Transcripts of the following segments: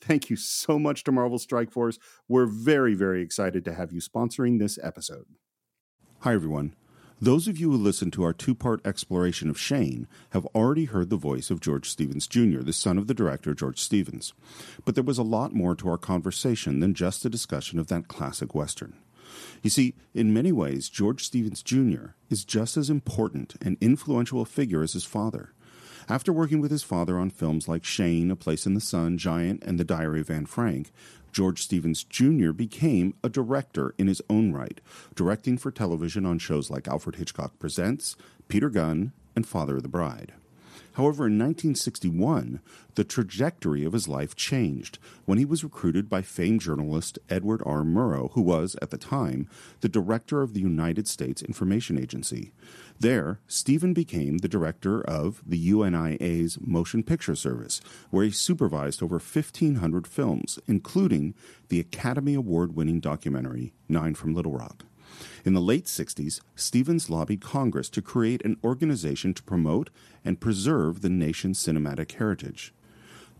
thank you so much to Marvel Strike Force. We're very, very excited to have you sponsoring this episode. Hi, everyone. Those of you who listened to our two part exploration of Shane have already heard the voice of George Stevens Jr., the son of the director George Stevens. But there was a lot more to our conversation than just a discussion of that classic Western. You see, in many ways, George Stevens Jr. is just as important and influential a figure as his father. After working with his father on films like Shane, A Place in the Sun, Giant, and The Diary of Anne Frank, George Stevens Jr. became a director in his own right, directing for television on shows like Alfred Hitchcock Presents, Peter Gunn, and Father of the Bride. However, in 1961, the trajectory of his life changed when he was recruited by famed journalist Edward R. Murrow, who was, at the time, the director of the United States Information Agency. There, Stephen became the director of the USIA's Motion Picture Service, where he supervised over 1,500 films, including the Academy Award winning documentary Nine from Little Rock. In the late 60s, Stevens lobbied Congress to create an organization to promote and preserve the nation's cinematic heritage.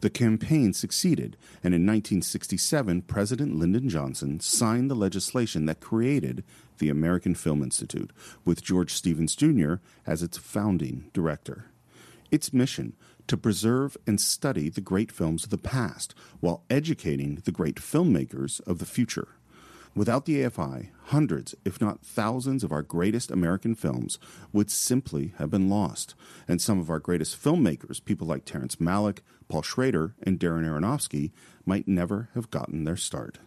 The campaign succeeded, and in 1967, President Lyndon Johnson signed the legislation that created the American Film Institute, with George Stevens Jr. as its founding director. Its mission to preserve and study the great films of the past while educating the great filmmakers of the future. Without the AFI, hundreds, if not thousands, of our greatest American films would simply have been lost, and some of our greatest filmmakers, people like Terrence Malick, Paul Schrader, and Darren Aronofsky, might never have gotten their start.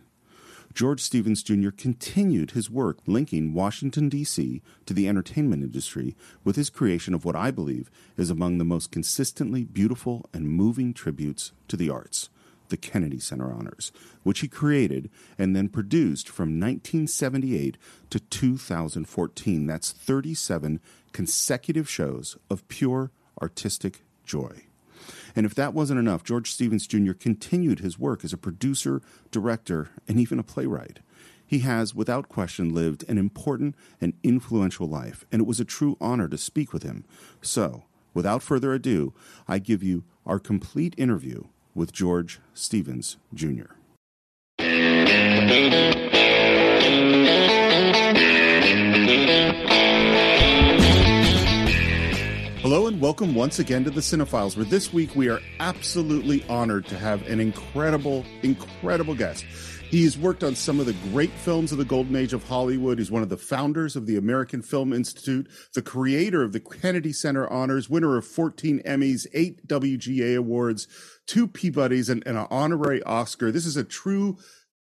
George Stevens Jr. continued his work linking Washington, D.C. to the entertainment industry with his creation of what I believe is among the most consistently beautiful and moving tributes to the arts the Kennedy Center Honors, which he created and then produced from 1978 to 2014. That's 37 consecutive shows of pure artistic joy. And if that wasn't enough, George Stevens Jr. continued his work as a producer, director, and even a playwright. He has, without question, lived an important and influential life, and it was a true honor to speak with him. So, without further ado, I give you our complete interview with George Stevens Jr. Hello and welcome once again to the Cine-Files, where this week we are absolutely honored to have an incredible, incredible guest. He's worked on some of the great films of the golden age of Hollywood. He's one of the founders of the American Film Institute, the creator of the Kennedy Center Honors, winner of 14 Emmys, eight WGA Awards, two Peabodys, and, and an honorary Oscar. This is a true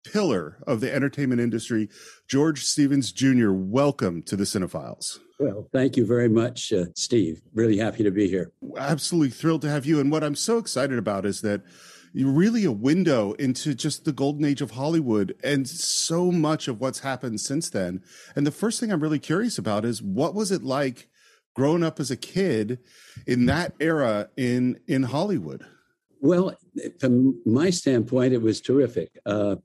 pillar of the entertainment industry. George Stevens Jr., welcome to the Cine-Files. Well, thank you very much, uh, Steve. Really happy to be here. Absolutely thrilled to have you. And what I'm so excited about is that you're really a window into just the golden age of Hollywood and so much of what's happened since then. And the first thing I'm really curious about is what was it like growing up as a kid in that era in in Hollywood? Well, from my standpoint, it was terrific. Uh,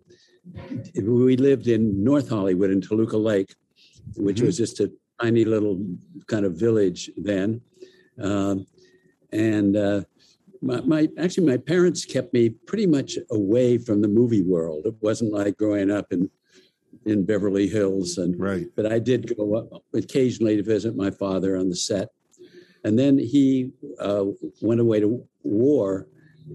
we lived in North Hollywood in Toluca Lake, which mm-hmm. was just a tiny little kind of village then. Um, and uh, my, my, actually, my parents kept me pretty much away from the movie world. It wasn't like growing up in in Beverly Hills, and Right. but I did go up occasionally to visit my father on the set. And then he uh, went away to war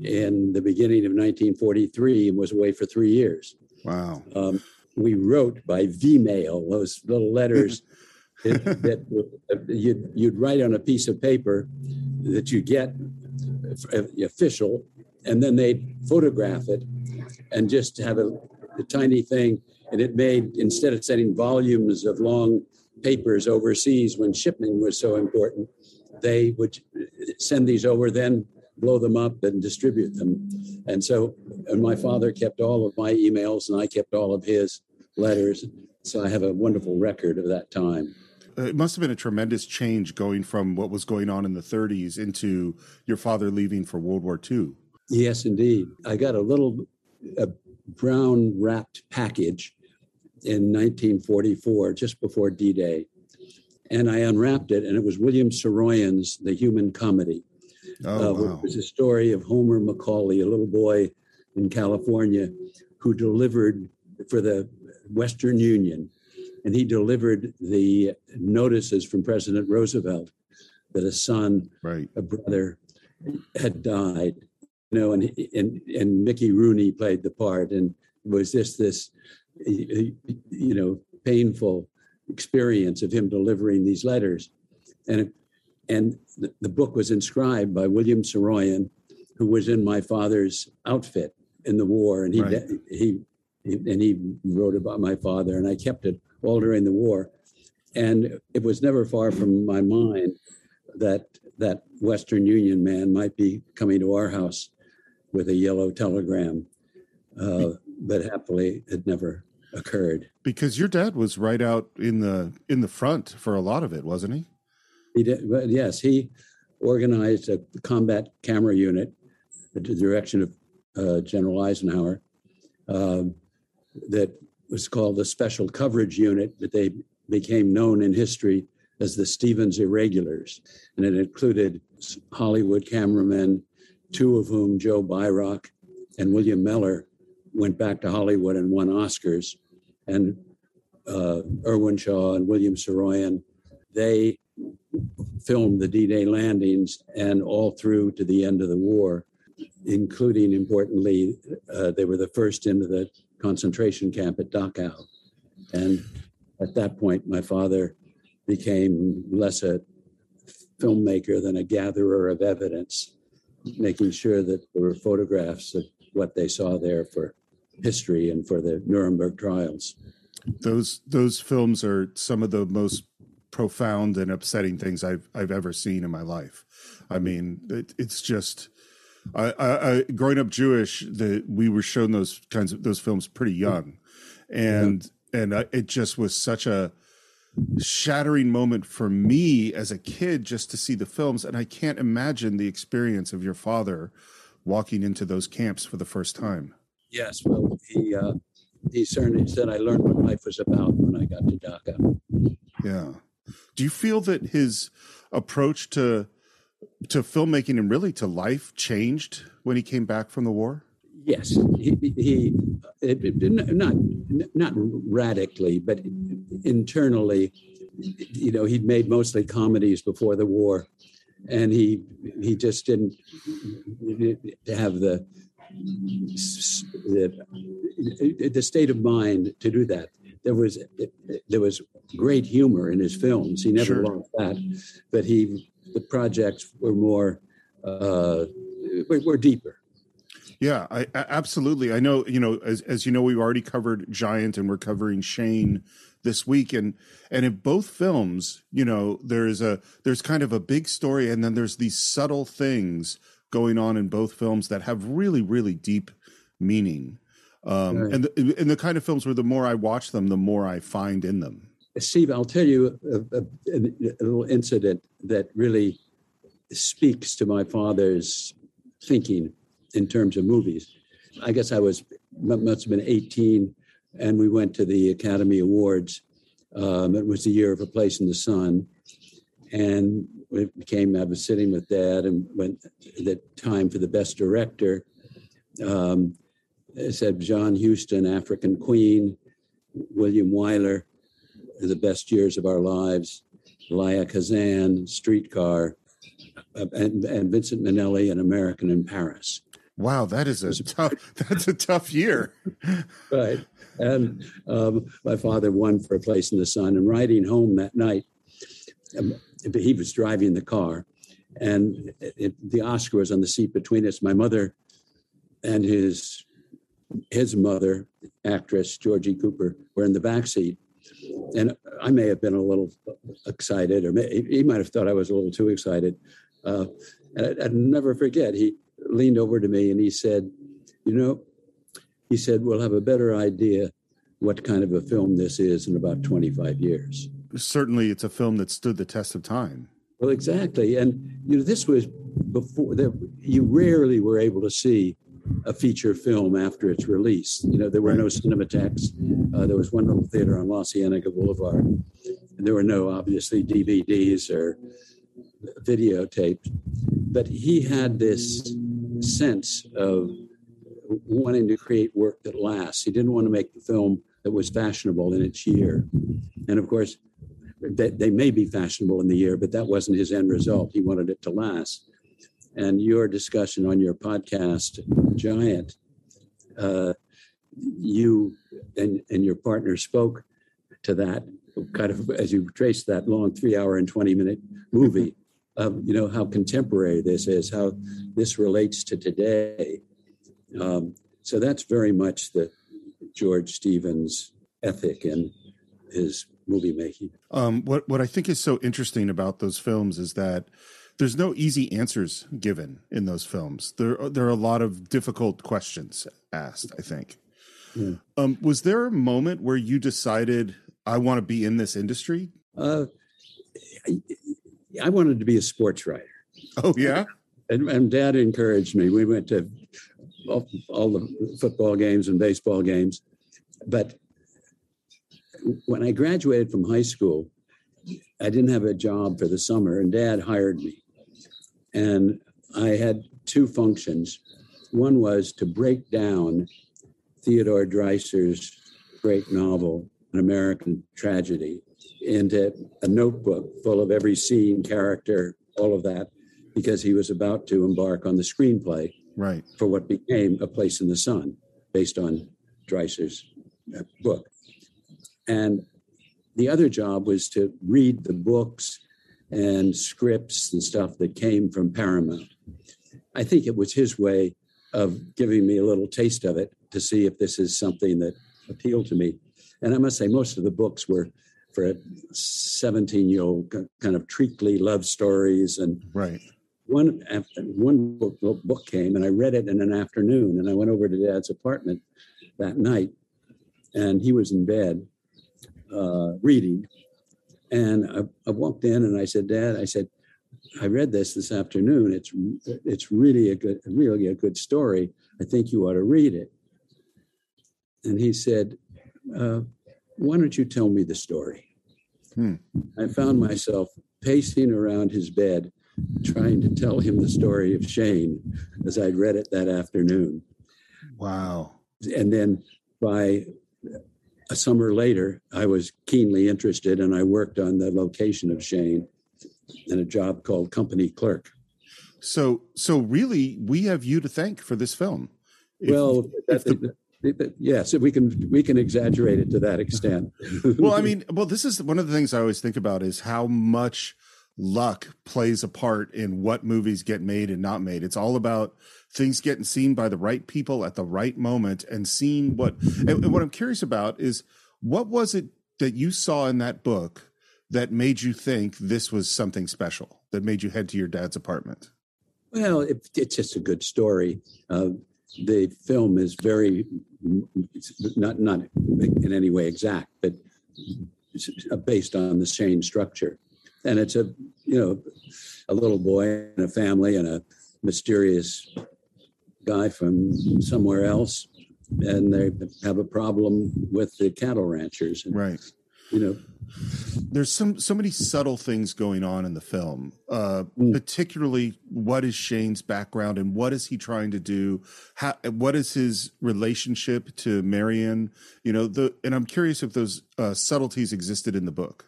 in the beginning of 1943 and was away for three years. Wow. Um, we wrote by V-mail, those little letters that, that you'd, you'd write on a piece of paper that you get uh, official, and then they'd photograph it and just have a, a tiny thing. And it made, instead of sending volumes of long papers overseas when shipping was so important, they would send these over, then blow them up and distribute them. And so, and my father kept all of my V-mails and I kept all of his letters. So I have a wonderful record of that time. Uh, It must have been a tremendous change going from what was going on in the 30s into your father leaving for World War II. Yes, indeed. I got a little a brown wrapped package in 1944, just before D Day. And I unwrapped it, and it was William Saroyan's The Human Comedy, Oh, uh, wow. which was a story of Homer Macaulay, a little boy in California who delivered for the Western Union. And he delivered the notices from President Roosevelt that a son Right. a brother had died, you know, and and and Mickey Rooney played the part, and it was just this, you know, painful experience of him delivering these letters, and and the, the book was inscribed by William Saroyan, who was in my father's outfit in the war, and he Right. he, he and he wrote about my father, and I kept it all during the war, and it was never far from my mind that that Western Union man might be coming to our house with a yellow telegram, uh, but happily it never occurred. Because your dad was right out in the in the front for a lot of it, wasn't he? He did, but yes, he organized a combat camera unit at the direction of uh, General Eisenhower um, that was called the Special Coverage Unit, but they became known in history as the Stevens Irregulars. And it included Hollywood cameramen, two of whom, Joe Biroc and William Mellor, went back to Hollywood and won Oscars. And uh, Shaw and William Saroyan, they filmed the D-Day landings and all through to the end of the war, including importantly, uh, they were the first into the concentration camp at Dachau. And at that point, my father became less a filmmaker than a gatherer of evidence, making sure that there were photographs of what they saw there for history and for the Nuremberg trials. Those those films are some of the most profound and upsetting things I've I've ever seen in my life. I mm-hmm. mean, it, it's just I, I, I growing up Jewish, the we were shown those kinds of those films pretty mm-hmm. young, and mm-hmm. and I, it just was such a shattering moment for me as a kid just to see the films, and I can't imagine the experience of your father walking into those camps for the first time. Yes, well, he uh, he certainly said I learned what life was about when I got to Dachau. Yeah. Do you feel that his approach to to filmmaking and really to life changed when he came back from the war? Yes, he he it, not not radically, but internally, you know, he'd made mostly comedies before the war, and he he just didn't have the the, the state of mind to do that. There was there was great humor in his films. He never Sure. lost that, but he the projects were more uh, were, were deeper. Yeah, I, absolutely. I know, you know, as as you know, we've already covered Giant and we're covering Shane this week and and in both films, you know, there's a there's kind of a big story and then there's these subtle things going on in both films that have really really deep meaning. Um Right. and the, and the kind of films where the more I watch them, the more I find in them. Steve, I'll tell you a, a, a little incident that really speaks to my father's thinking in terms of movies. I guess I was must have been 18, and we went to the Academy Awards, Um, it was the year of A Place in the Sun. And it became, I was sitting with dad and went the time for the best director, um, said John Huston, African Queen, William Wyler, The Best Years of Our Lives, Elia Kazan, Streetcar, uh, and, and Vincent Minnelli, An American in Paris. Wow, that is a tough. That's a tough year. right. And um, my father won for a place in the sun. And riding home that night, um, he was driving the car, and it, the Oscar was on the seat between us. My mother and his his mother, actress Georgie Cooper, were in the back seat, and I may have been a little excited, or may, he might have thought I was a little too excited. Uh, and I, I'd never forget. He leaned over to me and he said, "You know," he said, "we'll have a better idea what kind of a film this is in about 25 years." Certainly, it's a film that stood the test of time. Well, exactly, and you know, this was before that. You rarely were able to see a feature film after its release. You know, there were no cinematheques. Uh, there was one little theater on La Cienega Boulevard. And there were no, obviously, DVDs or videotapes. But he had this sense of wanting to create work that lasts. He didn't want to make the film that was fashionable in its year. And of course, they, they may be fashionable in the year, but that wasn't his end result. He wanted it to last and your discussion on your podcast, Giant, uh, you and, and your partner spoke to that kind of as you traced that long three hour and 20 minute movie. Um, you know how contemporary this is, how this relates to today. Um, so that's very much the George Stevens ethic in his movie making. Um, what what I think is so interesting about those films is that there's no easy answers given in those films. There there are a lot of difficult questions asked. I think. Yeah. Um, was there a moment where you decided I want to be in this industry? Uh, I, I, wanted to be a sports writer. Oh yeah, and, and Dad encouraged me. We went to all, all the football games and baseball games, but when I graduated from high school, I didn't have a job for the summer, and Dad hired me. And I had two functions. One was to break down Theodore Dreiser's great novel, An American Tragedy, into a notebook full of every scene, character, all of that, because he was about to embark on the screenplay right. for what became A Place in the Sun, based on Dreiser's uh, book. And the other job was to read the books and scripts and stuff that came from Paramount. I think it was his way of giving me a little taste of it to see if this is something that appealed to me. And I must say, most of the books were for a 17 year old kind of treacly love stories. And right. one after one book, book came and I read it in an afternoon. And I went over to dad's apartment that night and he was in bed uh, reading. And I, I walked in and I said, Dad, I said, I read this this afternoon. It's it's really a good, really a good story. I think you ought to read it. And he said, uh, "Why don't you tell me the story?" Hmm. I found myself pacing around his bed, trying to tell him the story of Shane as I'd read it that afternoon. Wow! And then by a summer later, I was keenly interested and I worked on the location of Shane in a job called company clerk. So, so really, we have you to thank for this film. If, well, if the, yes, we can, we can exaggerate it to that extent. well, I mean, well, this is one of the things I always think about is how much luck plays a part in what movies get made and not made. It's all about things getting seen by the right people at the right moment and seeing what and, what I'm curious about is what was it that you saw in that book that made you think this was something special that made you head to your dad's apartment? Well, it, it's just a good story. Uh, the film is very not not in any way exact, but based on the same structure, and it's a you know a little boy and a family and a mysterious guy from somewhere else, and they have a problem with the cattle ranchers. And right. you know, there's some so many subtle things going on in the film uh Mm. particularly what is shane's background and what is he trying to do how what is his relationship to marion you know the and i'm curious if those uh subtleties existed in the book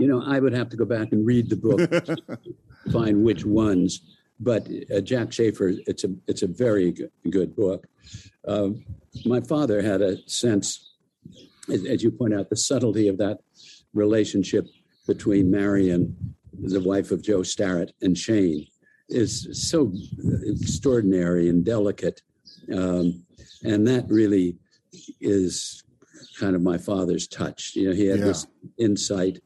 you know, I would have to go back and read the book, to find which ones. But uh, Jack Schaefer, it's a it's a very good, good book. Um, my father had a sense, as, as you point out, the subtlety of that relationship between Marion, the wife of Joe Starrett, and Shane is so extraordinary and delicate, um, and that really is kind of my father's touch. You know, he had Yeah. this insight.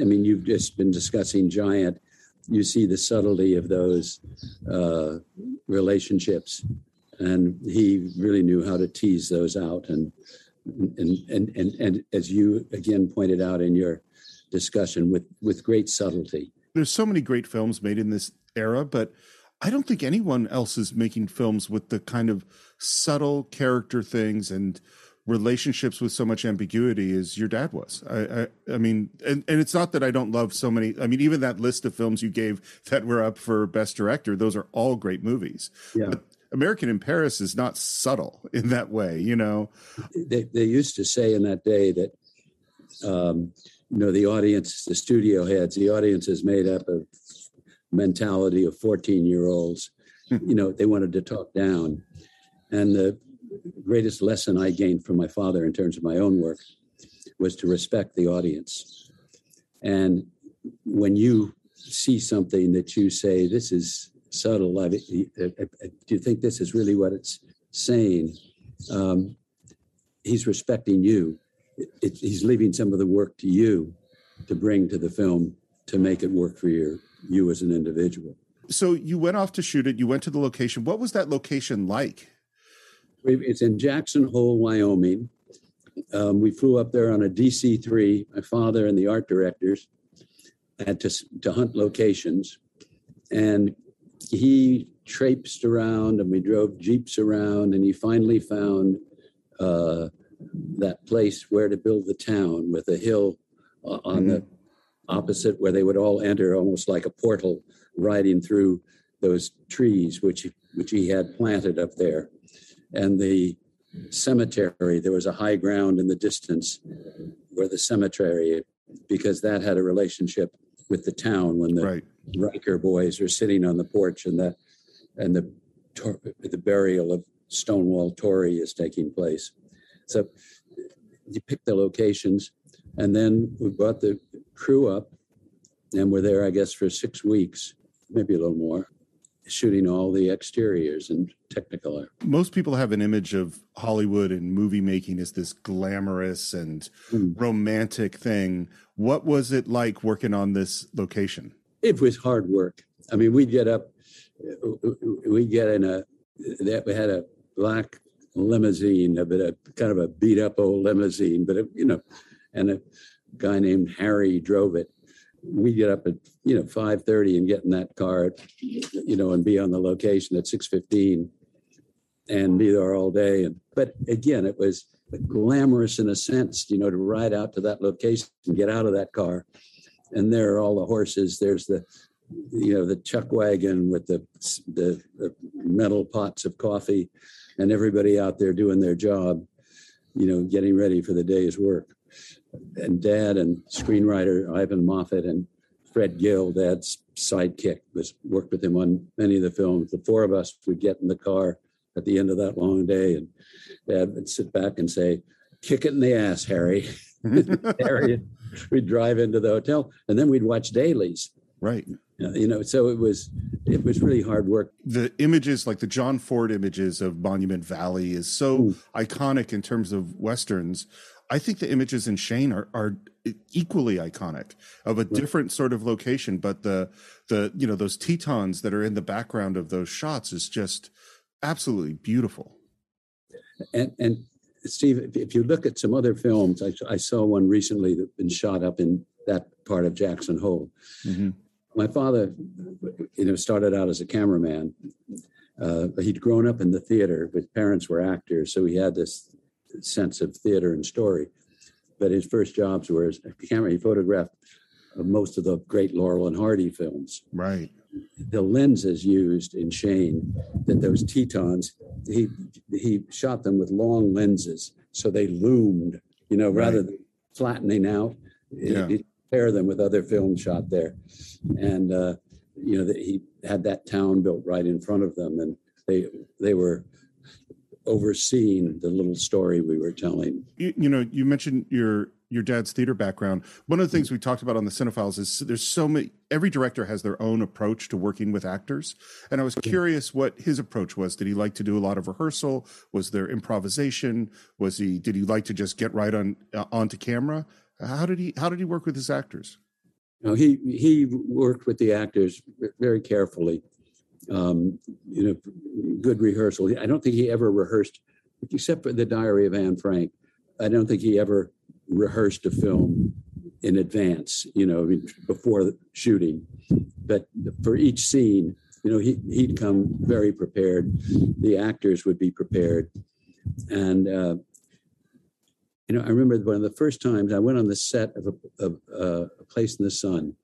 I mean, you've just been discussing Giant. You see the subtlety of those uh, relationships, and he really knew how to tease those out. And and and and and as you again pointed out in your discussion, with with great subtlety. there's so many great films made in this era but i don't think anyone else is making films with the kind of subtle character things and relationships with so much ambiguity as your dad was. I i, I mean and, and it's not that i don't love so many i mean even that list of films you gave that were up for best director those are all great movies. Yeah. but american in paris is not subtle in that way you know? They, they used to say in that day that um, you know the audience the studio heads the audience is made up of mentality of 14 year olds. You know they wanted to talk down. And the greatest lesson i gained from my father in terms of my own work was to respect the audience. And when you see something that you say this is subtle I, I, I, do you think this is really what it's saying? Um, he's respecting you. It, it, he's leaving some of the work to you to bring to the film to make it work for your you as an individual. so you went off to shoot it. You went to the location. What was that location like It's in Jackson Hole, Wyoming. Um, we flew up there on a DC three. My father and the art directors had to to hunt locations, and he traipsed around, and we drove jeeps around, and he finally found uh, that place where to build the town with a hill uh, on the opposite where they would all enter, almost like a portal, riding through those trees which which he had planted up there and the cemetery. There was a high ground in the distance where the cemetery, because that had a relationship with the town when the right Ryker boys are sitting on the porch and the and the the burial of Stonewall Torrey is taking place. So you pick the locations, and then we brought the crew up, and we're there, I guess, for six weeks, maybe a little more, shooting all the exteriors and Technicolor. most people have an image of Hollywood and movie making as this glamorous and Hmm. romantic thing. What was it like working on this location? it was hard work. I mean, we'd get up, we'd get in a, that we had a black limousine, a bit of kind of a beat up old limousine, but you know, and a guy named Harry drove it. We'd get up at you know five thirty and get in that car, you know, and be on the location at six fifteen, and be there all day. And but again, it was glamorous in a sense, you know, to ride out to that location and get out of that car and there are all the horses. There's the, you know, the chuck wagon with the, the the metal pots of coffee, and everybody out there doing their job, you know, getting ready for the day's work. And Dad and screenwriter Ivan Moffat and Fred Guiol, Dad's sidekick, was worked with him on many of the films. The four of us would get in the car at the end of that long day, and Dad would sit back and say, "Kick it in the ass, Harry." Harry, we'd drive into the hotel, and then we'd watch dailies. right. Uh, You know, so it was it was really hard work. The images, like the John Ford images of Monument Valley, is so Mm. iconic in terms of westerns. I think the images in Shane are, are equally iconic of a different sort of location, but the the you know those Tetons that are in the background of those shots is just absolutely beautiful. And and Steve, if, you look at some other films, I, I saw one recently that's been shot up in that part of Jackson Hole. My father, you know, started out as a cameraman. Uh, he'd grown up in the theater. His parents were actors, so he had this sense of theater and story. but his first jobs were as a camera. He photographed most of the great Laurel and Hardy films. Right. The lenses used in Shane, that those Tetons, he he shot them with long lenses, so they loomed. You know, rather Right. than flattening out, Yeah. he pair them with other films shot there, and uh, you know that he had that town built right in front of them, and they they were overseeing the little story we were telling. you, you know you mentioned your your dad's theater background. One of the things we talked about on the Cine-Files is there's so many every director has their own approach to working with actors. And i was curious what his approach was. Did he like to do a lot of rehearsal? Was there improvisation? Was he did he like to just get right on uh, onto camera? How did he how did he work with his actors? Know, he he worked with the actors very carefully. Um, you know, good rehearsal. I don't think he ever rehearsed, except for the Diary of Anne Frank. I don't think he ever rehearsed a film in advance. You know, before shooting. But for each scene, you know, he he'd come very prepared. The actors would be prepared, and. Uh, you know, I remember one of the first times I went on the set of a, of, uh, a Place in the Sun,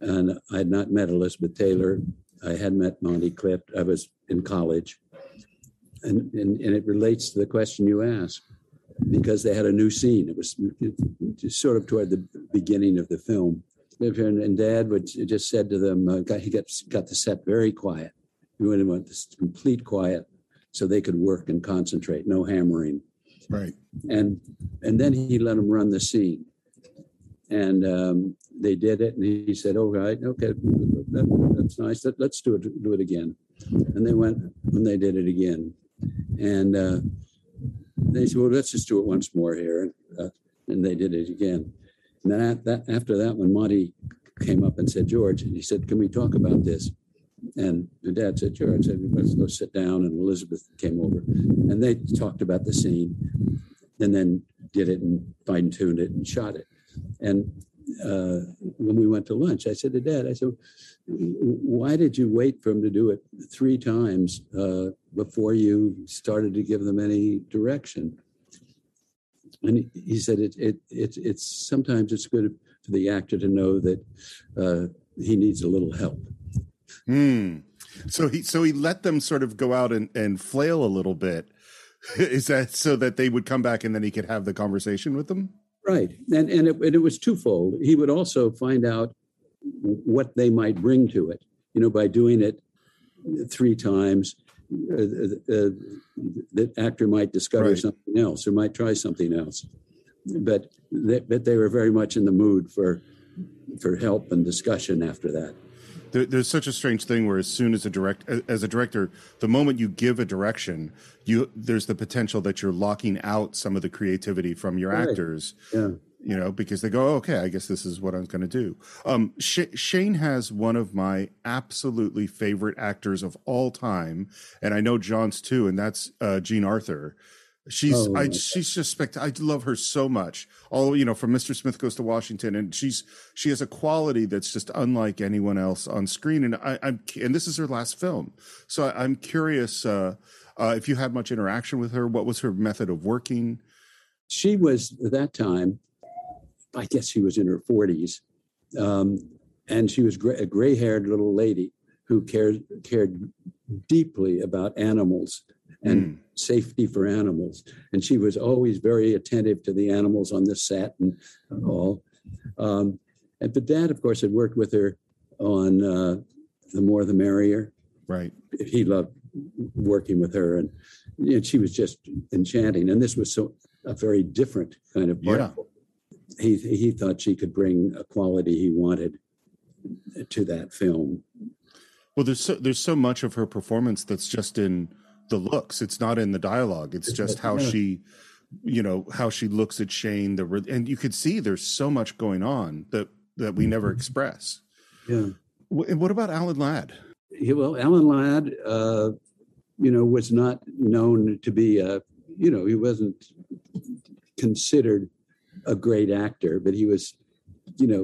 and I had not met Elizabeth Taylor. I had met Monty Clift. I was in college, and and, and it relates to the question you asked because they had a new scene. It was just sort of toward the beginning of the film, and, and Dad would just said to them, uh, got, he got got the set very quiet. He went want this complete quiet so they could work and concentrate, no hammering right and and then he let them run the scene and um, they did it and he said oh right okay that's nice. Let, us do it do it again. And they went and they did it again. And uh, they said well let's just do it once more here. Uh, and they did it again. And then at that, after that when monty came up and said george and he said can we talk about this? And the dad said, sure. I said, let's go sit down. And Elizabeth came over. And they talked about the scene and then did it and fine tuned it and shot it. And uh, when we went to lunch, I said to dad, I said, why did you wait for him to do it three times uh, before you started to give them any direction? And he, he said, it, it, it, it's sometimes it's good for the actor to know that uh, he needs a little help. Hmm. So he so he let them sort of go out and, and flail a little bit. Is that so that they would come back and then he could have the conversation with them? Right, and and it, and it was twofold. He would also find out what they might bring to it. You know, by doing it three times, uh, uh, the actor might discover Right. something else or might try something else. But they, but they were very much in the mood for for help and discussion after that. There, there's such a strange thing where as soon as a direct as a director, the moment you give a direction, you there's the potential that you're locking out some of the creativity from your Right. actors. Yeah. you know, because they go, oh, okay, I guess this is what I'm going to do. Um, Sh- Shane has one of my absolutely favorite actors of all time, and I know John's too, and that's uh, Jean Arthur. She's Oh, I she's just spect- I love her so much. All you know, from Mr. Smith Goes to Washington, and she's she has a quality that's just unlike anyone else on screen. And I, I'm and this is her last film, so I, I'm curious uh, uh, if you had much interaction with her. What was her method of working? she was at that time, I guess she was in her 40s, um, and she was a gray haired little lady who cared, cared deeply about animals and Mm. safety for animals. And she was always very attentive to the animals on the set and all. Um, and but dad, of course, had worked with her on uh, The More the Merrier Right. he loved working with her and, and she was just enchanting and this was so a very different kind of part Yeah. he he thought she could bring a quality he wanted to that film Well, there's so there's so much of her performance that's just in the looks. It's not in the dialogue. It's just how she, you know, how she looks at Shane. The re- and you could see there's so much going on that that we never express. yeah And what about Alan Ladd? He- well alan ladd uh, you know was not known to be a you know he wasn't considered a great actor but he was you know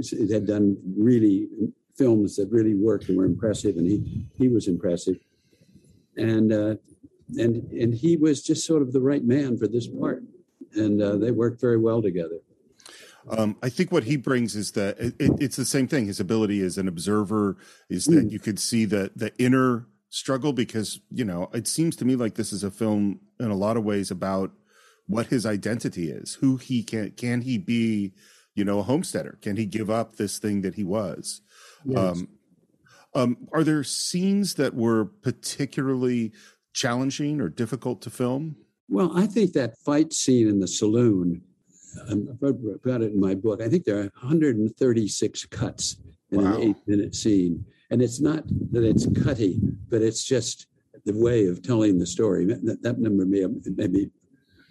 it had done really films that really worked and were impressive and he he was impressive and uh and and he was just sort of the right man for this part and uh, they worked very well together. Um, I think what he brings is that it, it, it's the same thing. His ability as an observer is that Mm. you could see the the inner struggle because you know it seems to me like this is a film in a lot of ways about what his identity is, who he can can he be, you know, a homesteader? Can he give up this thing that he was? Yes. Um, um, are there scenes that were particularly challenging or difficult to film? Well, I think that fight scene in the saloon, um, I've got it in my book. I think there are 136 cuts in Wow. an eight minute scene. And it's not that it's cutty, but it's just the way of telling the story. That, that number may, may be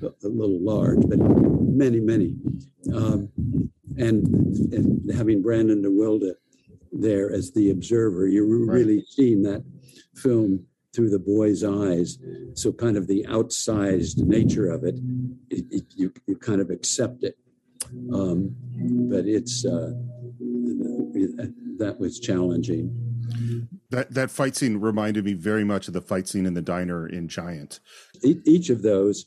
a little large, but many, many. Um, and, and having Brandon DeWilde there as the observer, you're Right. really seeing that film through the boy's eyes. So kind of the outsized nature of it, it, it you, you kind of accept it. Um, but it's uh, that was challenging. That that fight scene reminded me very much of the fight scene in the diner in Giant. E- Each of those,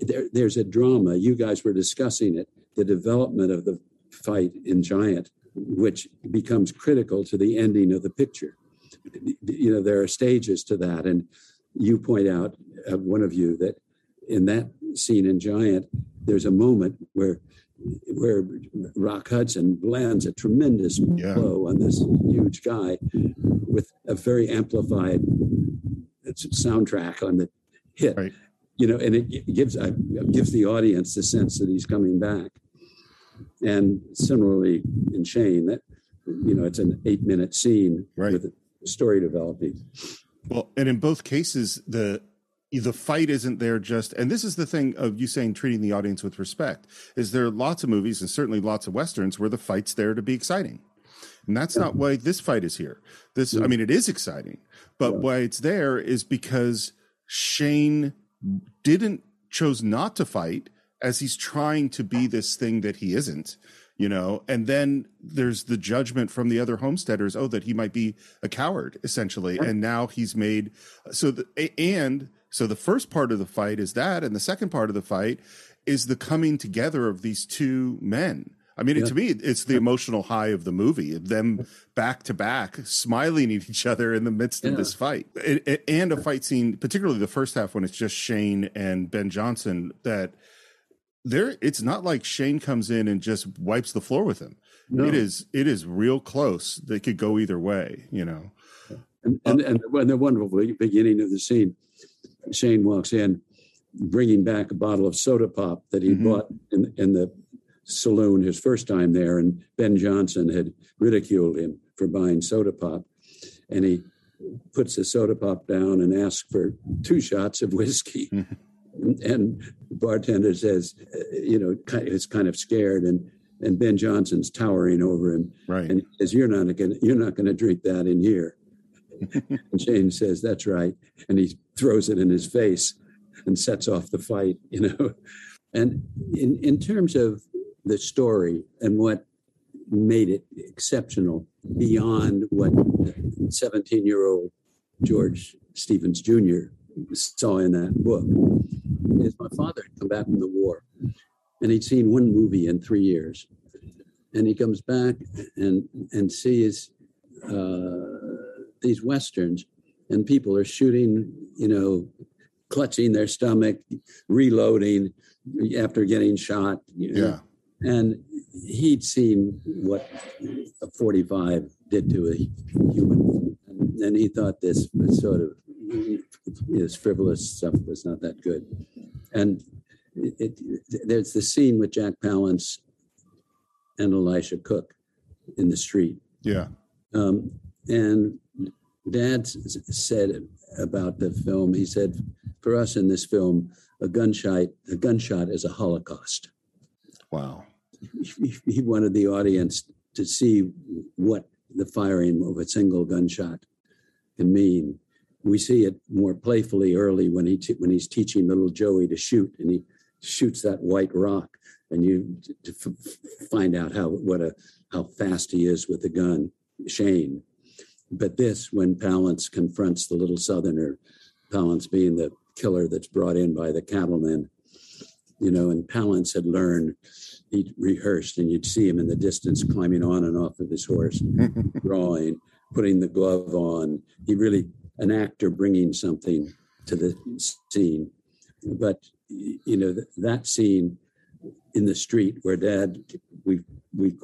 there, there's a drama. You guys were discussing it. The development of the fight in Giant, which becomes critical to the ending of the picture. You know, there are stages to that, and you point out, uh, one of you, that in that scene in Giant, there's a moment where where Rock Hudson lands a tremendous Yeah. blow on this huge guy with a very amplified soundtrack on the hit. Right. You know, and it gives uh, gives the audience the sense that he's coming back. And similarly in Shane, that you know, it's an eight minute scene Right. with a story developing. Well, and in both cases, the the fight isn't there just and this is the thing of you saying treating the audience with respect is there are lots of movies and certainly lots of westerns where the fight's there to be exciting and that's not why this fight is here this i mean it is exciting but Yeah. why it's there is because shane didn't chose not to fight as he's trying to be this thing that he isn't you know? And then there's the judgment from the other homesteaders oh that he might be a coward essentially. And now he's made so the, and so the first part of the fight is that and the second part of the fight is the coming together of these two men. I mean Yeah. to me it's the emotional high of the movie of them back to back smiling at each other in the midst of this fight. It- it- and a fight scene particularly the first half when it's just shane and ben johnson that there it's not like Shane comes in and just wipes the floor with him. No. It is it is real close. They could go either way, you know. And, and, and the- the wonderful beginning of the scene, Shane walks in, bringing back a bottle of soda pop that he Mhm. bought in, in the saloon his first time there. And Ben Johnson had ridiculed him for buying soda pop. And he puts the soda pop down and asks for two shots of whiskey. And the bartender says, you know, is kind of scared. And, and Ben Johnson's towering over him Right. and he says, "You're not going. You're not going to drink that in here." and Shane says, "That's right," and he throws it in his face and sets off the fight. You know, and in in terms of the story and what made it exceptional beyond what 17 year old George Stevens Jr. saw in that book is my father had come back from the war and he'd seen one movie in three years and he comes back and and sees uh, these westerns and people are shooting you know clutching their stomach reloading after getting shot you know. Yeah. and he'd seen what a 45 did to a human and he thought this was sort of this frivolous stuff was not that good and it, it, there's the scene with jack palance and elisha cook in the street Yeah. um, and dad said about the film he said for us in this film a gunshot a gunshot is a holocaust Wow. he he wanted the audience to see what the firing of a single gunshot can mean. We see it more playfully early when he when he's teaching little Joey to shoot, and he shoots that white rock, and you to f- find out how what a how fast he is with the gun, Shane. But this, when Palance confronts the little Southerner, Palance being the killer that's brought in by the cattlemen, you know, and Palance had learned. He rehearsed, and you'd see him in the distance climbing on and off of his horse, drawing, putting the glove on. He really an actor bringing something to the scene. But you know that scene in the street where Dad, we we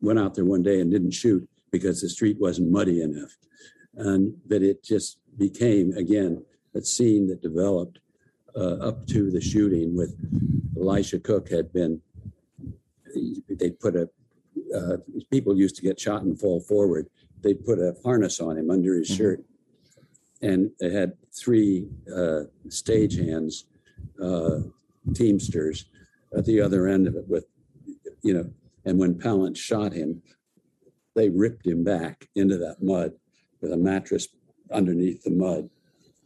went out there one day and didn't shoot because the street wasn't muddy enough, and but it just became again a scene that developed uh, up to the shooting with Elisha Cook had been they put a uh, people used to get shot and fall forward. They put a harness on him under his mm-hmm. shirt, and they had three uh, stagehands, uh, teamsters, at the other end of it with, you know, and when Palance shot him, they ripped him back into that mud with a mattress underneath the mud.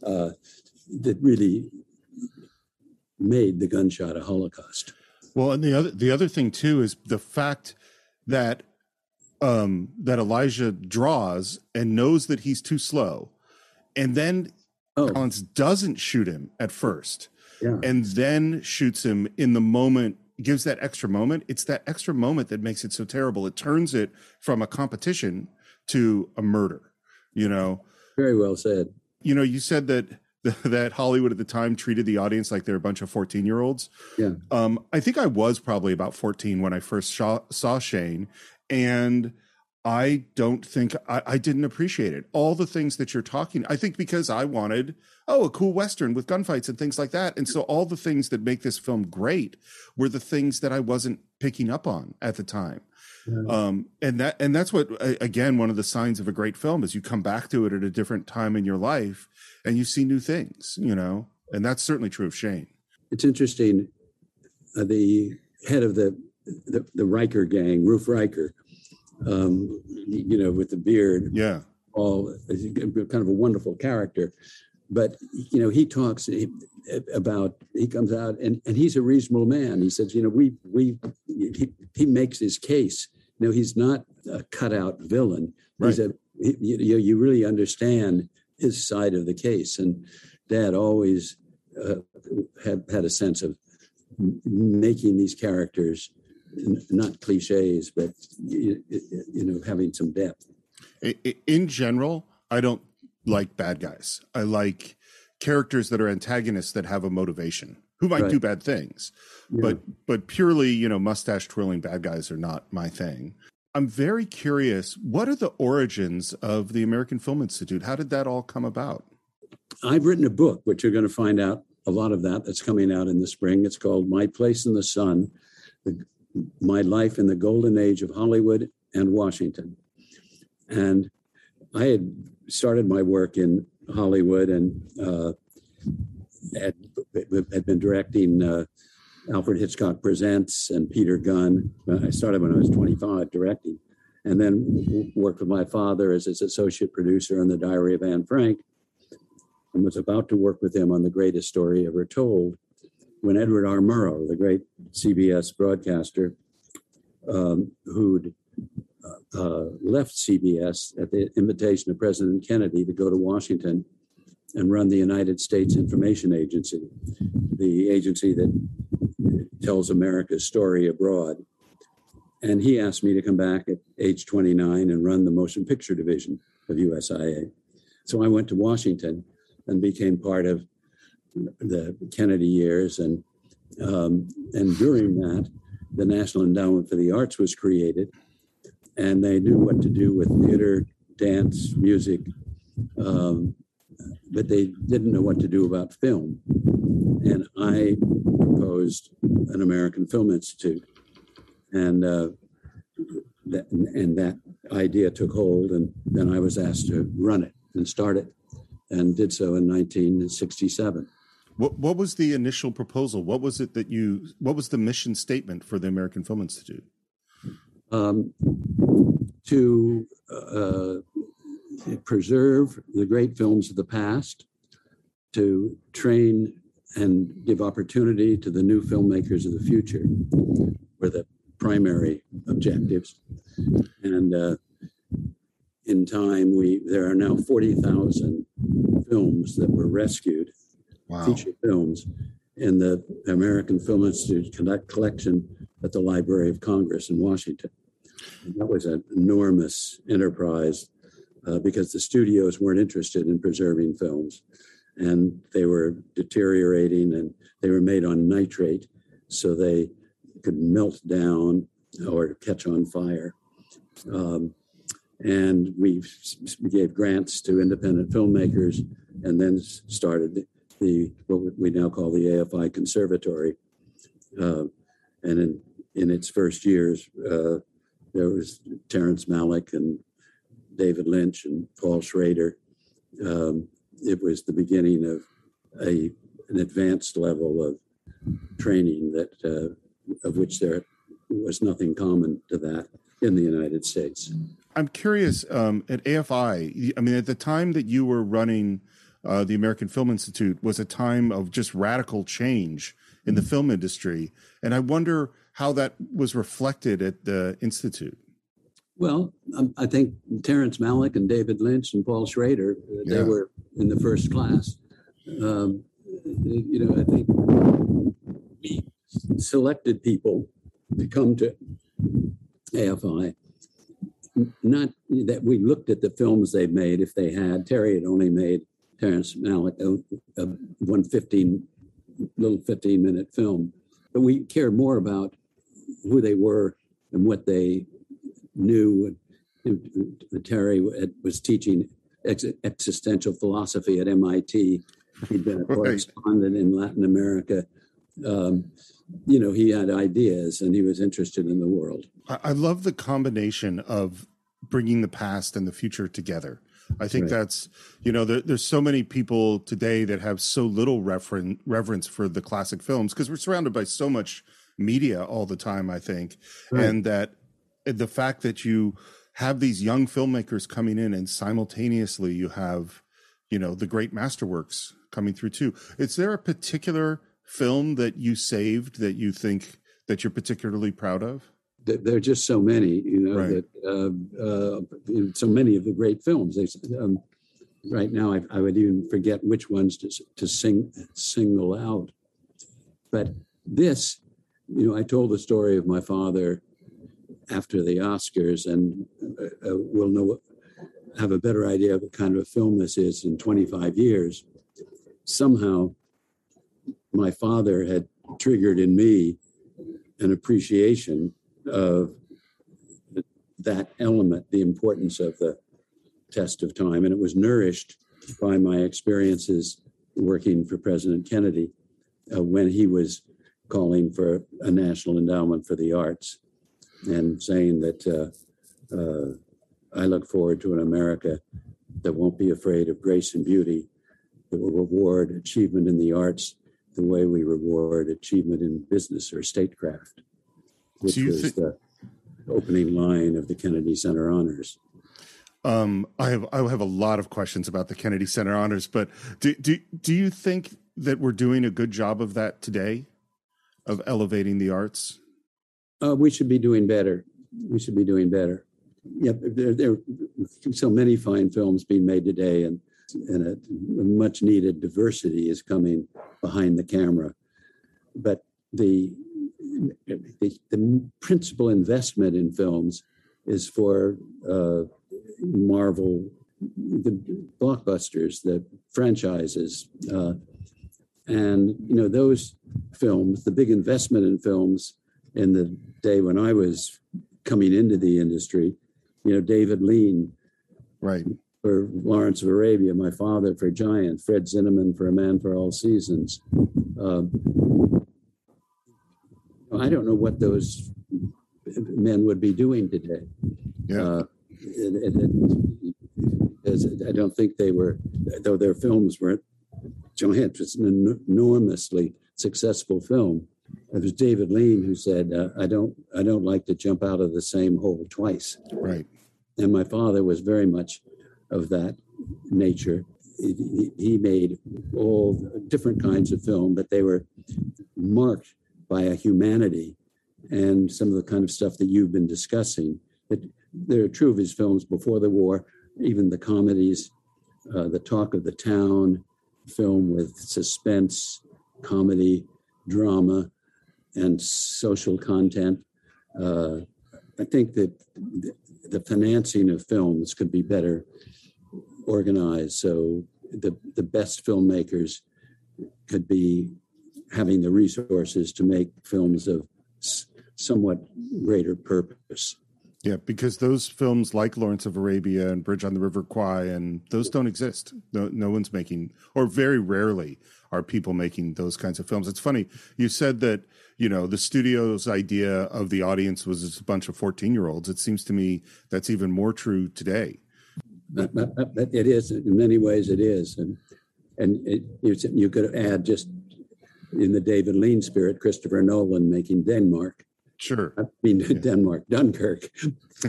Uh, that really made the gunshot a holocaust. Well, and the other the other thing too is the fact that um, that Elisha draws and knows that he's too slow, and then oh. Collins doesn't shoot him at first, yeah. and then shoots him in the moment. Gives that extra moment. It's that extra moment that makes it so terrible. It turns it from a competition to a murder. You know. Very well said. You know, you said that that Hollywood at the time treated the audience like they're a bunch of 14 year olds. Yeah. Um, I think I was probably about 14 when I first saw, saw Shane. And I don't think I, I, didn't appreciate it. All the things that you're talking, I think because I wanted, oh, a cool Western with gunfights and things like that. And so all the things that make this film great were the things that I wasn't picking up on at the time. Yeah. Um, and that and that's what again one of the signs of a great film is you come back to it at a different time in your life and you see new things, you know, and that's certainly true of Shane. It's interesting. Uh, the head of the, the, the Ryker gang, Roof Ryker, um, you know, with the beard, yeah, all kind of a wonderful character. But you know, he talks about he comes out and, and he's a reasonable man. He says, you know, we we he, he makes his case. You know, he's not a cutout villain. Right. He's a he, you, you really understand his side of the case. And Dad always uh, had had a sense of making these characters not cliches, but you, you know, having some depth. In general, I don't like bad guys. I like characters that are antagonists that have a motivation who might right. do bad things yeah. but but purely you know mustache twirling bad guys are not my thing I'm very curious. What are the origins of the American Film Institute? How did that all come about? I've written a book, which you're going to find out a lot of that that's coming out in the spring. It's called My Place in the Sun the, My Life in the Golden Age of Hollywood and Washington. And I had started my work in Hollywood and uh, had, had been directing. Uh, Alfred Hitchcock Presents and Peter Gunn. I started when I was 25 directing, and then worked with my father as his associate producer on The Diary of Anne Frank, and was about to work with him on The Greatest Story Ever Told when Edward R. Murrow, the great CBS broadcaster, um, who'd uh, uh, left CBS at the invitation of President Kennedy to go to Washington and run the United States Information Agency, the agency that tells America's story abroad. And he asked me to come back at age 29 and run the motion picture division of USIA. So I went to Washington and became part of the Kennedy years. And, um, and during that, the National Endowment for the Arts was created. And they knew what to do with theater, dance, music, um, but they didn't know what to do about film. And I proposed an American Film Institute. And, uh, and that idea took hold, and then I was asked to run it and start it, and did so in 1967. What what was the initial proposal? What was it that you? What was the mission statement for the American Film Institute? Um, to uh, preserve the great films of the past, to train and give opportunity to the new filmmakers of the future were the primary objectives. And uh, in time, we there are now 40,000 films that were rescued, wow. feature films, in the American Film Institute collection at the Library of Congress in Washington. And that was an enormous enterprise uh, because the studios weren't interested in preserving films and they were deteriorating and they were made on nitrate so they could melt down or catch on fire. Um, and we gave grants to independent filmmakers and then started the, what we now call the AFI Conservatory. Uh, and in, in its first years, uh, there was Terrence Malick and David Lynch and Paul Schrader. Um, it was the beginning of a an advanced level of training that uh, of which there was nothing common to that in the United States. I'm curious um, at AFI. I mean, at the time that you were running uh, the American Film Institute, was a time of just radical change in the film industry, and I wonder how that was reflected at the institute. Well, um, I think Terrence Malick and David Lynch and Paul Schrader, uh, they yeah. were in the first class. Um, you know, I think we selected people to come to AFI. Not that we looked at the films they made, if they had. Terry had only made Terrence Malick a, a one 15, little 15 minute film. But we cared more about who they were and what they knew. And Terry was teaching ex- existential philosophy at MIT. He'd been a correspondent in Latin America. Um, you know, he had ideas and he was interested in the world. I love the combination of bringing the past and the future together. I think right. that's, you know, there, there's so many people today that have so little referen- reverence for the classic films because we're surrounded by so much media all the time, I think. Right. And that the fact that you have these young filmmakers coming in and simultaneously you have, you know, the great masterworks coming through too. Is there a particular film that you saved that you think that you're particularly proud of? There are just so many, you know, right. that uh, uh, so many of the great films. They, um, right now, I, I, would even forget which ones to, to sing single out. But this, you know, I told the story of my father after the Oscars, and uh, uh we'll know have a better idea of what kind of a film this is in 25 years. Somehow, my father had triggered in me an appreciation of that element, the importance of the test of time. And it was nourished by my experiences working for President Kennedy uh, when he was calling for a national endowment for the arts and saying that uh, uh, I look forward to an America that won't be afraid of grace and beauty, that will reward achievement in the arts the way we reward achievement in business or statecraft, which was th- the opening line of the Kennedy Center Honors. Um, I have I have a lot of questions about the Kennedy Center Honors, but do do do you think that we're doing a good job of that today, of elevating the arts? Uh, we should be doing better. We should be doing better. Yep, there, there are so many fine films being made today, and and a much needed diversity is coming behind the camera. But the, the, the principal investment in films is for uh, Marvel, the blockbusters, the franchises. Uh, and, you know, those films, the big investment in films in the day when I was coming into the industry, you know, David Lean. Right for Lawrence of Arabia, my father for Giant, Fred Zinnemann for A Man for All Seasons. Uh, I don't know what those men would be doing today. Yeah. Uh, it, it, it, I don't think they were, though their films weren't. John giant, was an enormously successful film. It was David Lean who said, uh, "I don't, I don't like to jump out of the same hole twice." Right. And my father was very much of that nature. He made all different kinds of film, but they were marked by a humanity and some of the kind of stuff that you've been discussing. That they're true of his films before the war, even the comedies, uh, the talk of the town, film with suspense, comedy, drama and social content. Uh, I think that the financing of films could be better organized so the, the best filmmakers could be having the resources to make films of somewhat greater purpose. Yeah, because those films like Lawrence of Arabia and Bridge on the River Kwai and those don't exist. No, no one's making, or very rarely are people making those kinds of films. It's funny you said that you know the studio's idea of the audience was just a bunch of fourteen year olds. It seems to me that's even more true today. But, but, but it is in many ways. It is, and and it, you could add just in the David Lean spirit, Christopher Nolan making Denmark Sure. I mean, yeah. Denmark, Dunkirk.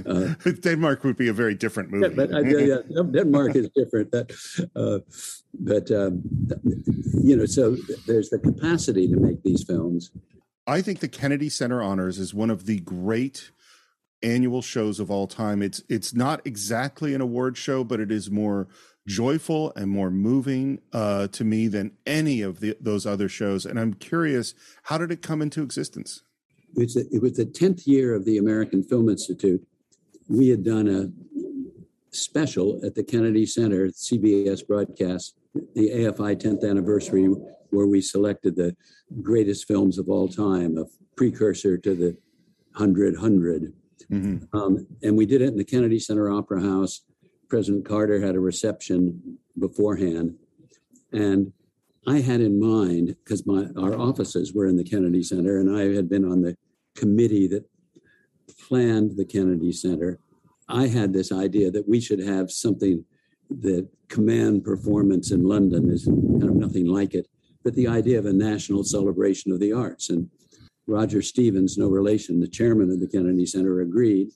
Uh, Denmark would be a very different movie. Yeah, but I, yeah, Denmark is different. That, uh, but um, you know, so there's the capacity to make these films. I think the Kennedy Center Honors is one of the great annual shows of all time. It's it's not exactly an award show, but it is more joyful and more moving uh, to me than any of the, those other shows. And I'm curious, how did it come into existence? it was, it was the 10th year of the American Film Institute. We had done a special at the Kennedy Center, CBS broadcast, the AFI 10th anniversary, where we selected the greatest films of all time, a precursor to the 100 100. Mm-hmm. Um, and we did it in the Kennedy Center Opera House. President Carter had a reception beforehand. And I had in mind, because my our offices were in the Kennedy Center, and I had been on the committee that planned the Kennedy Center. I had this idea that we should have something that command performance in London is kind of nothing like it, but the idea of a national celebration of the arts. And Roger Stevens, no relation, the chairman of the Kennedy Center, agreed.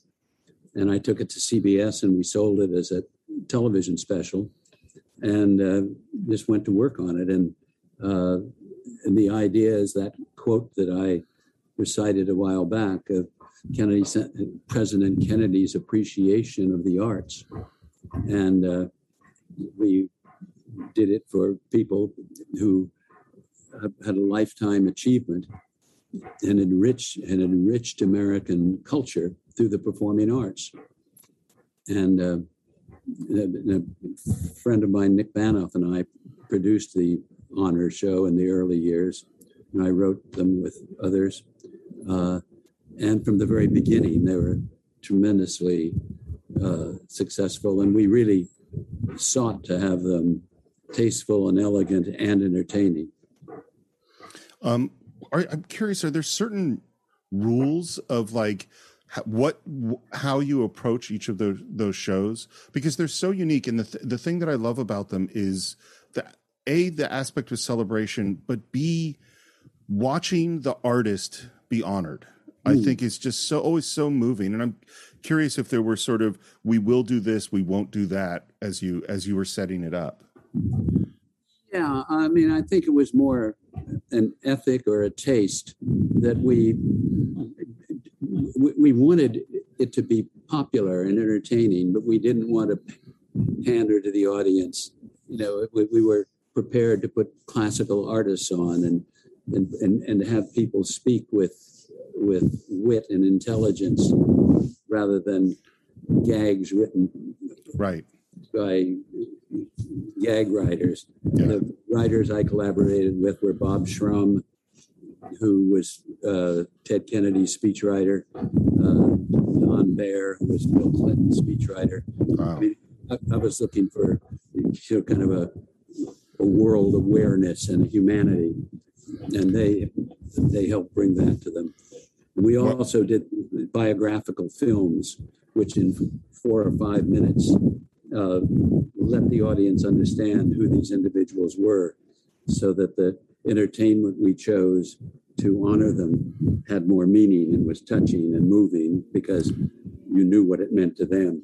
And I took it to CBS and we sold it as a television special and uh, just went to work on it. And, uh, and the idea is that quote that I recited a while back of Kennedy, President Kennedy's appreciation of the arts. And uh, we did it for people who had a lifetime achievement and enriched and enriched American culture through the performing arts. And uh, a, friend of mine, Nick Vanoff, and I produced the honor show in the early years, and I wrote them with others. Uh, and from the very beginning, they were tremendously uh, successful, and we really sought to have them tasteful and elegant and entertaining. Um, are, I'm curious. Are there certain rules of like what how you approach each of those those shows because they're so unique and the th- the thing that I love about them is that a the aspect of celebration but b watching the artist be honored mm. I hmm. think is just so always so moving and I'm curious if there were sort of we will do this we won't do that as you as you were setting it up yeah I mean I think it was more an ethic or a taste that we we wanted it to be popular and entertaining, but we didn't want to pander to the audience. You know, we, we were prepared to put classical artists on and, and and and have people speak with with wit and intelligence rather than gags written right by gag writers. Yeah. The writers I collaborated with were Bob Shrum, who was uh, Ted Kennedy's speechwriter, uh, Don Baer, who was Bill Clinton's speechwriter. Wow. I, mean, I, I, was looking for you know, kind of a, a world awareness and humanity, and they they helped bring that to them. we also did biographical films, which in four or five minutes uh, let the audience understand who these individuals were, so that the entertainment we chose to honor them had more meaning and was touching and moving because you knew what it meant to them.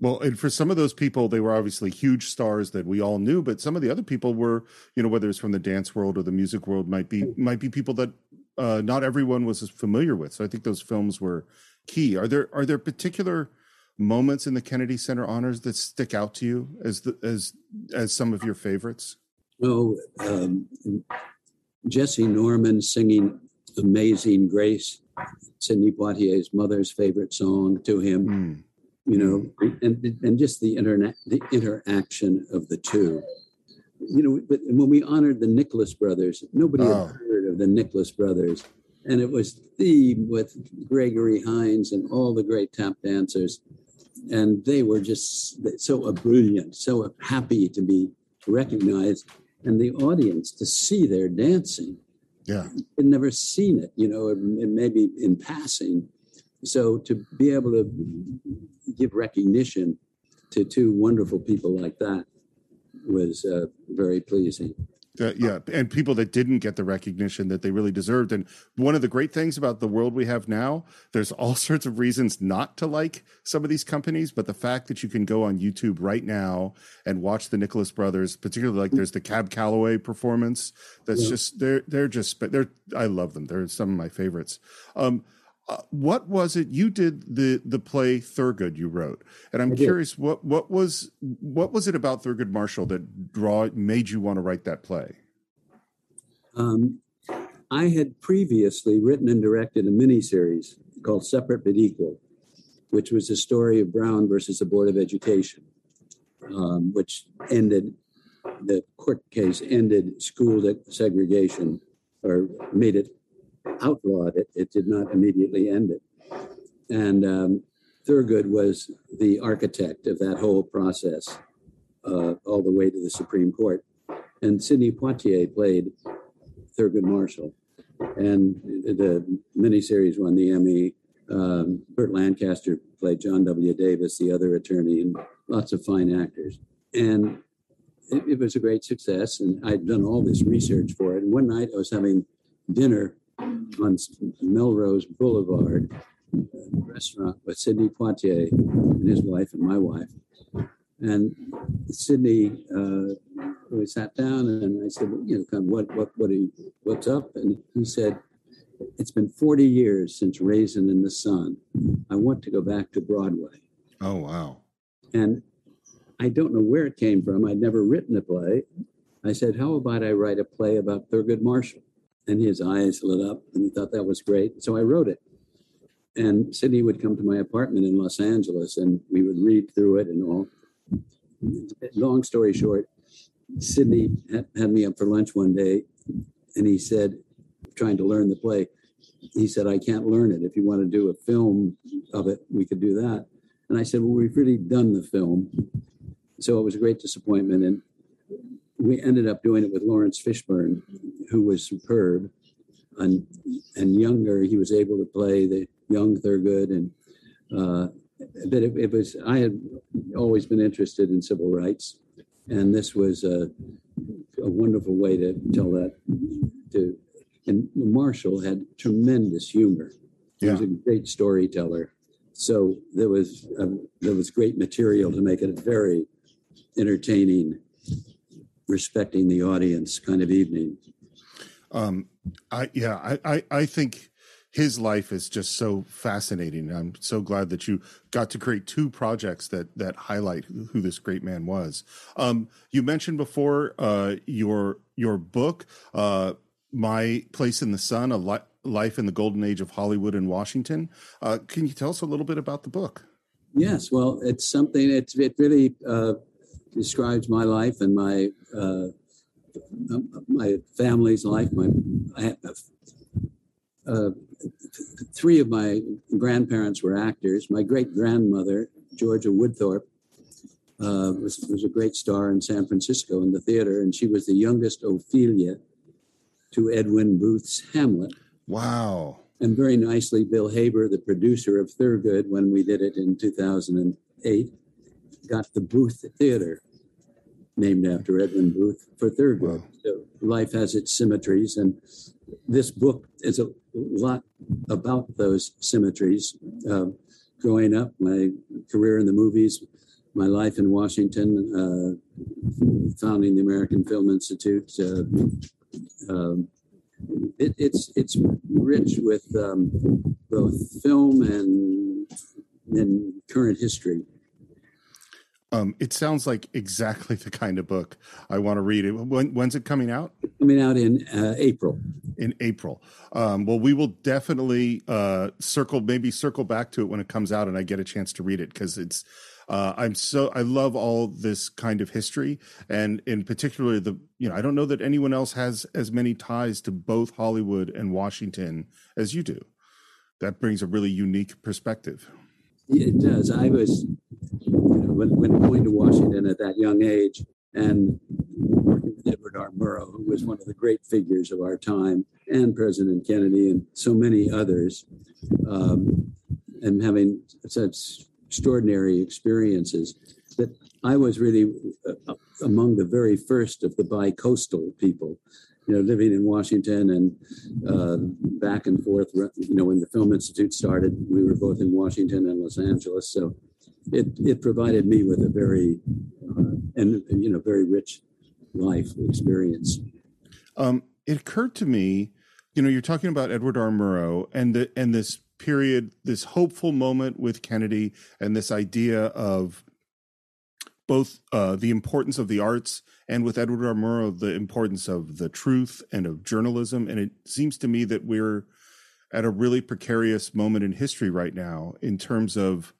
Well, and for some of those people, they were obviously huge stars that we all knew, but some of the other people were, you know, whether it's from the dance world or the music world, might be might be people that uh, not everyone was familiar with. So I think those films were key. Are there are there particular moments in the Kennedy Center honors that stick out to you as the as as some of your favorites? Oh, um, Jessye Norman singing Amazing Grace, Sidney Poitier's mother's favorite song to him, Mm. you know, and, and just the internet, the interaction of the two. You know, but when we honored the Nicholas brothers, nobody Oh. had heard of the Nicholas brothers. And it was themed with Gregory Hines and all the great tap dancers. And they were just so brilliant, so happy to be recognized. And the audience to see their dancing Yeah. had never seen it, you know, and maybe in passing. So to be able to give recognition to two wonderful people like that was uh, very pleasing. Uh, yeah, and people that didn't get the recognition that they really deserved. And one of the great things about the world we have now, there's all sorts of reasons not to like some of these companies, but the fact that you can go on YouTube right now and watch the Nicholas brothers, particularly like there's the Cab Calloway performance. That's Yeah. just they're they're just they're I love them. They're some of my favorites. Um, uh, what was it you did the the play Thurgood you wrote, and I'm curious what what was what was it about Thurgood Marshall that draw made you want to write that play? Um, I had previously written and directed a miniseries called Separate but Equal, which was the story of Brown versus the Board of Education, um, which ended, the court case ended school segregation or made it outlawed it. It did not immediately end it. And um, Thurgood was the architect of that whole process uh, all the way to the Supreme Court. And Sidney Poitier played Thurgood Marshall. And the miniseries won the Emmy. Um, Burt Lancaster played John W. Davis, the other attorney, and lots of fine actors. And it, it was a great success. And I'd done all this research for it. And one night I was having dinner on Melrose Boulevard, a restaurant with Sidney Poitier and his wife and my wife. And Sidney, uh, we sat down and I said, you know, kind of what, what, what, are you, what's up? And he said, it's been 40 years since Raisin in the Sun. I want to go back to Broadway. Oh wow. And I don't know where it came from. I'd never written a play. I said, How about I write a play about Thurgood Marshall? And his eyes lit up and he thought that was great. So I wrote it. And Sidney would come to my apartment in Los Angeles and we would read through it and all. Long story short, Sidney had, had me up for lunch one day and he said, trying to learn the play, he said, I can't learn it. If you want to do a film of it, we could do that. And I said, Well, we've really done the film. So it was a great disappointment. And we ended up doing it with Laurence Fishburne, who was superb. And, and younger, he was able to play the young Thurgood. And uh, but it, it was, I had always been interested in civil rights. And this was a, a wonderful way to tell that. To, and Marshall had tremendous humor. He was a great storyteller. So there was um, there was great material to make it a very entertaining, respecting the audience kind of evening. Um, I yeah, I, I I think his life is just so fascinating. I'm so glad that you got to create two projects that that highlight who, this great man was. Um, you mentioned before uh, your your book, uh, "My Place in the Sun: A Li- Life in the Golden Age of Hollywood and Washington." Uh, can you tell us a little bit about the book? Yes, well, it's something. It's it really uh, describes my life and my uh, my family's life. My I uh, three of my grandparents were actors. My great grandmother, Georgia Woodthorpe, uh, was was a great star in San Francisco in the theater, and she was the youngest Ophelia to Edwin Booth's Hamlet. Wow. And very nicely, Bill Haber, the producer of Thurgood, when we did it in 2008, got the Booth Theater named after Edwin Booth for third Wow. So life has its symmetries, and this book is a lot about those symmetries. Uh, growing up, my career in the movies, my life in Washington, uh, founding the American Film Institute. Uh, um, it, it's it's rich with um, both film and and current history. Um, it sounds like exactly the kind of book I want to read. It when, when's it coming out? coming out in uh, April. In April. Um, well, we will definitely uh, circle, maybe circle back to it when it comes out, and I get a chance to read it because it's. Uh, I'm so I love all this kind of history, and in particular the you know I don't know that anyone else has as many ties to both Hollywood and Washington as you do. That brings a really unique perspective. It does. I was, when, when going to Washington at that young age, and working with Edward R. Murrow, who was one of the great figures of our time, and President Kennedy, and so many others, um, and having such extraordinary experiences that I was really uh, among the very first of the bi-coastal people, you know, living in Washington and uh, back and forth. You know, when the Film Institute started, we were both in Washington and Los Angeles, so it it provided me with a very uh, and you know very rich life experience. Um, it occurred to me, you know, you're talking about Edward R. Murrow and the and this period, this hopeful moment with Kennedy, and this idea of both uh, the importance of the arts and with Edward R. Murrow, the importance of the truth and of journalism. And it seems to me that we're at a really precarious moment in history right now in terms of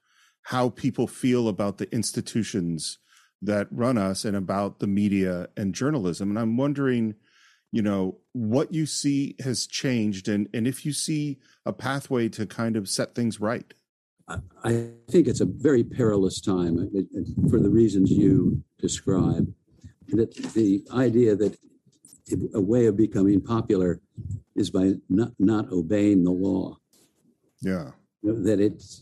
how people feel about the institutions that run us and about the media and journalism. And I'm wondering, you know, what you see has changed and, and if you see a pathway to kind of set things right. I think it's a very perilous time uh, for the reasons you describe. That the idea that a way of becoming popular is by not, not obeying the law. Yeah. That it's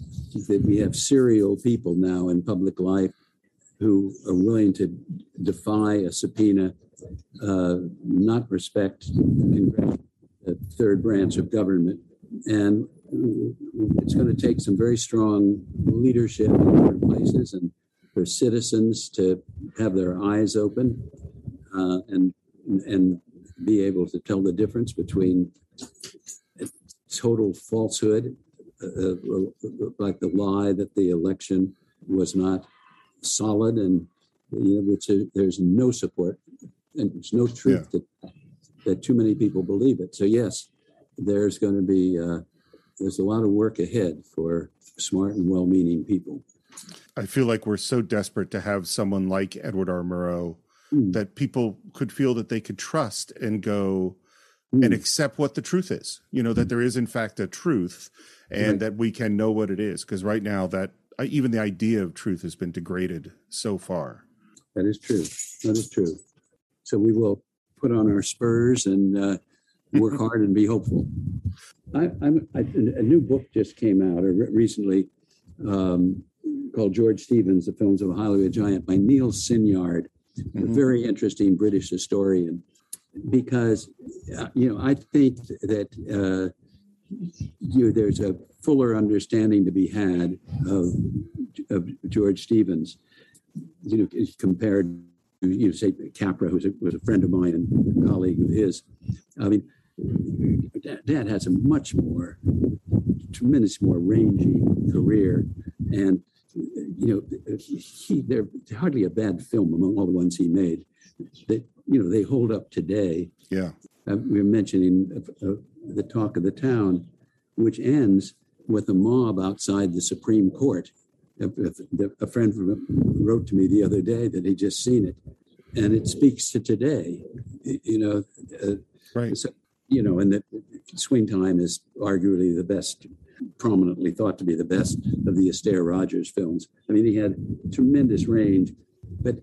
that we have serial people now in public life who are willing to defy a subpoena, uh, not respect the third branch of government, and it's going to take some very strong leadership in different places and for citizens to have their eyes open uh, and and be able to tell the difference between total falsehood, like the lie that the election was not solid and you know, which is, there's no support and there's no truth yeah. that that too many people believe it. So yes, there's going to be uh, there's a lot of work ahead for smart and well-meaning people. I feel like we're so desperate to have someone like Edward R. Murrow mm. that people could feel that they could trust and go mm. and accept what the truth is. You know that there is in fact a truth, and right. that we can know what it is. Because right now, that uh, even the idea of truth has been degraded so far. That is true. That is true. So we will put on our spurs and uh, work hard and be hopeful. I, I'm, I, a new book just came out recently um, called George Stevens, The Films of a Hollywood Giant by Neil Sinyard, mm-hmm. a very interesting British historian. Because, uh, you know, I think that uh, you there's a fuller understanding to be had of, of George Stevens, you know, compared to, you know, say Capra, who was a, friend of mine and a colleague of his. I mean, Dad has a much more, tremendous more rangy career, and you know, he, he they're hardly a bad film among all the ones he made. That you know they hold up today. Yeah, uh, we were mentioning uh, uh, the talk of the town, which ends with a mob outside the Supreme Court. A, a, friend wrote to me the other day that he just seen it, and it speaks to today. You know, uh, right. So, you know, and that Swing Time is arguably the best, prominently thought to be the best of the Astaire Rogers films. I mean, he had tremendous range, but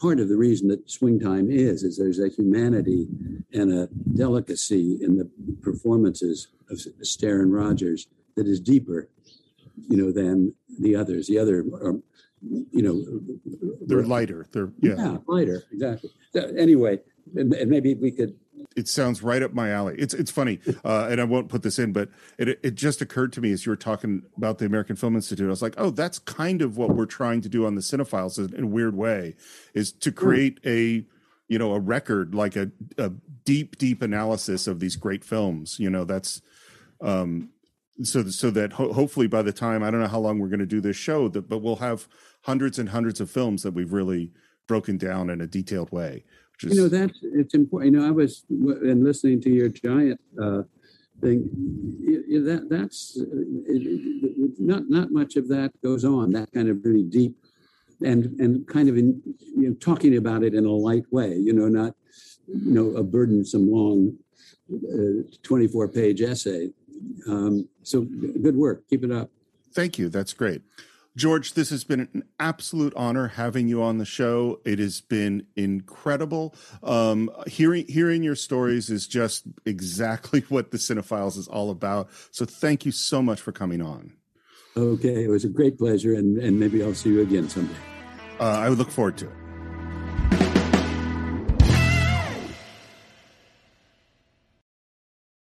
part of the reason that Swing Time is is there's a humanity and a delicacy in the performances of Astaire and Rogers that is deeper, you know, than the others. The other are, you know, they're lighter. They're yeah, yeah lighter. Exactly. Anyway, and maybe we could it sounds right up my alley. It's it's funny, uh, and I won't put this in, but it it just occurred to me as you were talking about the American Film Institute. I was like, oh, that's kind of what we're trying to do on the Cine-Files in a weird way, is to create a you know a record like a, a deep deep analysis of these great films. You know, that's um, so so that ho- hopefully by the time I don't know how long we're going to do this show, that but we'll have hundreds and hundreds of films that we've really broken down in a detailed way. You know, that's it's important. You know, I was and listening to your giant uh, thing. You, That that's not not much of that goes on. That kind of really deep and and kind of in you know talking about it in a light way. You know, not you know a burdensome long uh, 24 page essay. Um, so good work. Keep it up. Thank you. That's great. George, this has been an absolute honor having you on the show. It has been incredible. Um, hearing hearing your stories is just exactly what the Cine-Files is all about. So thank you so much for coming on. Okay, it was a great pleasure, and, and maybe I'll see you again someday. Uh, I would look forward to it.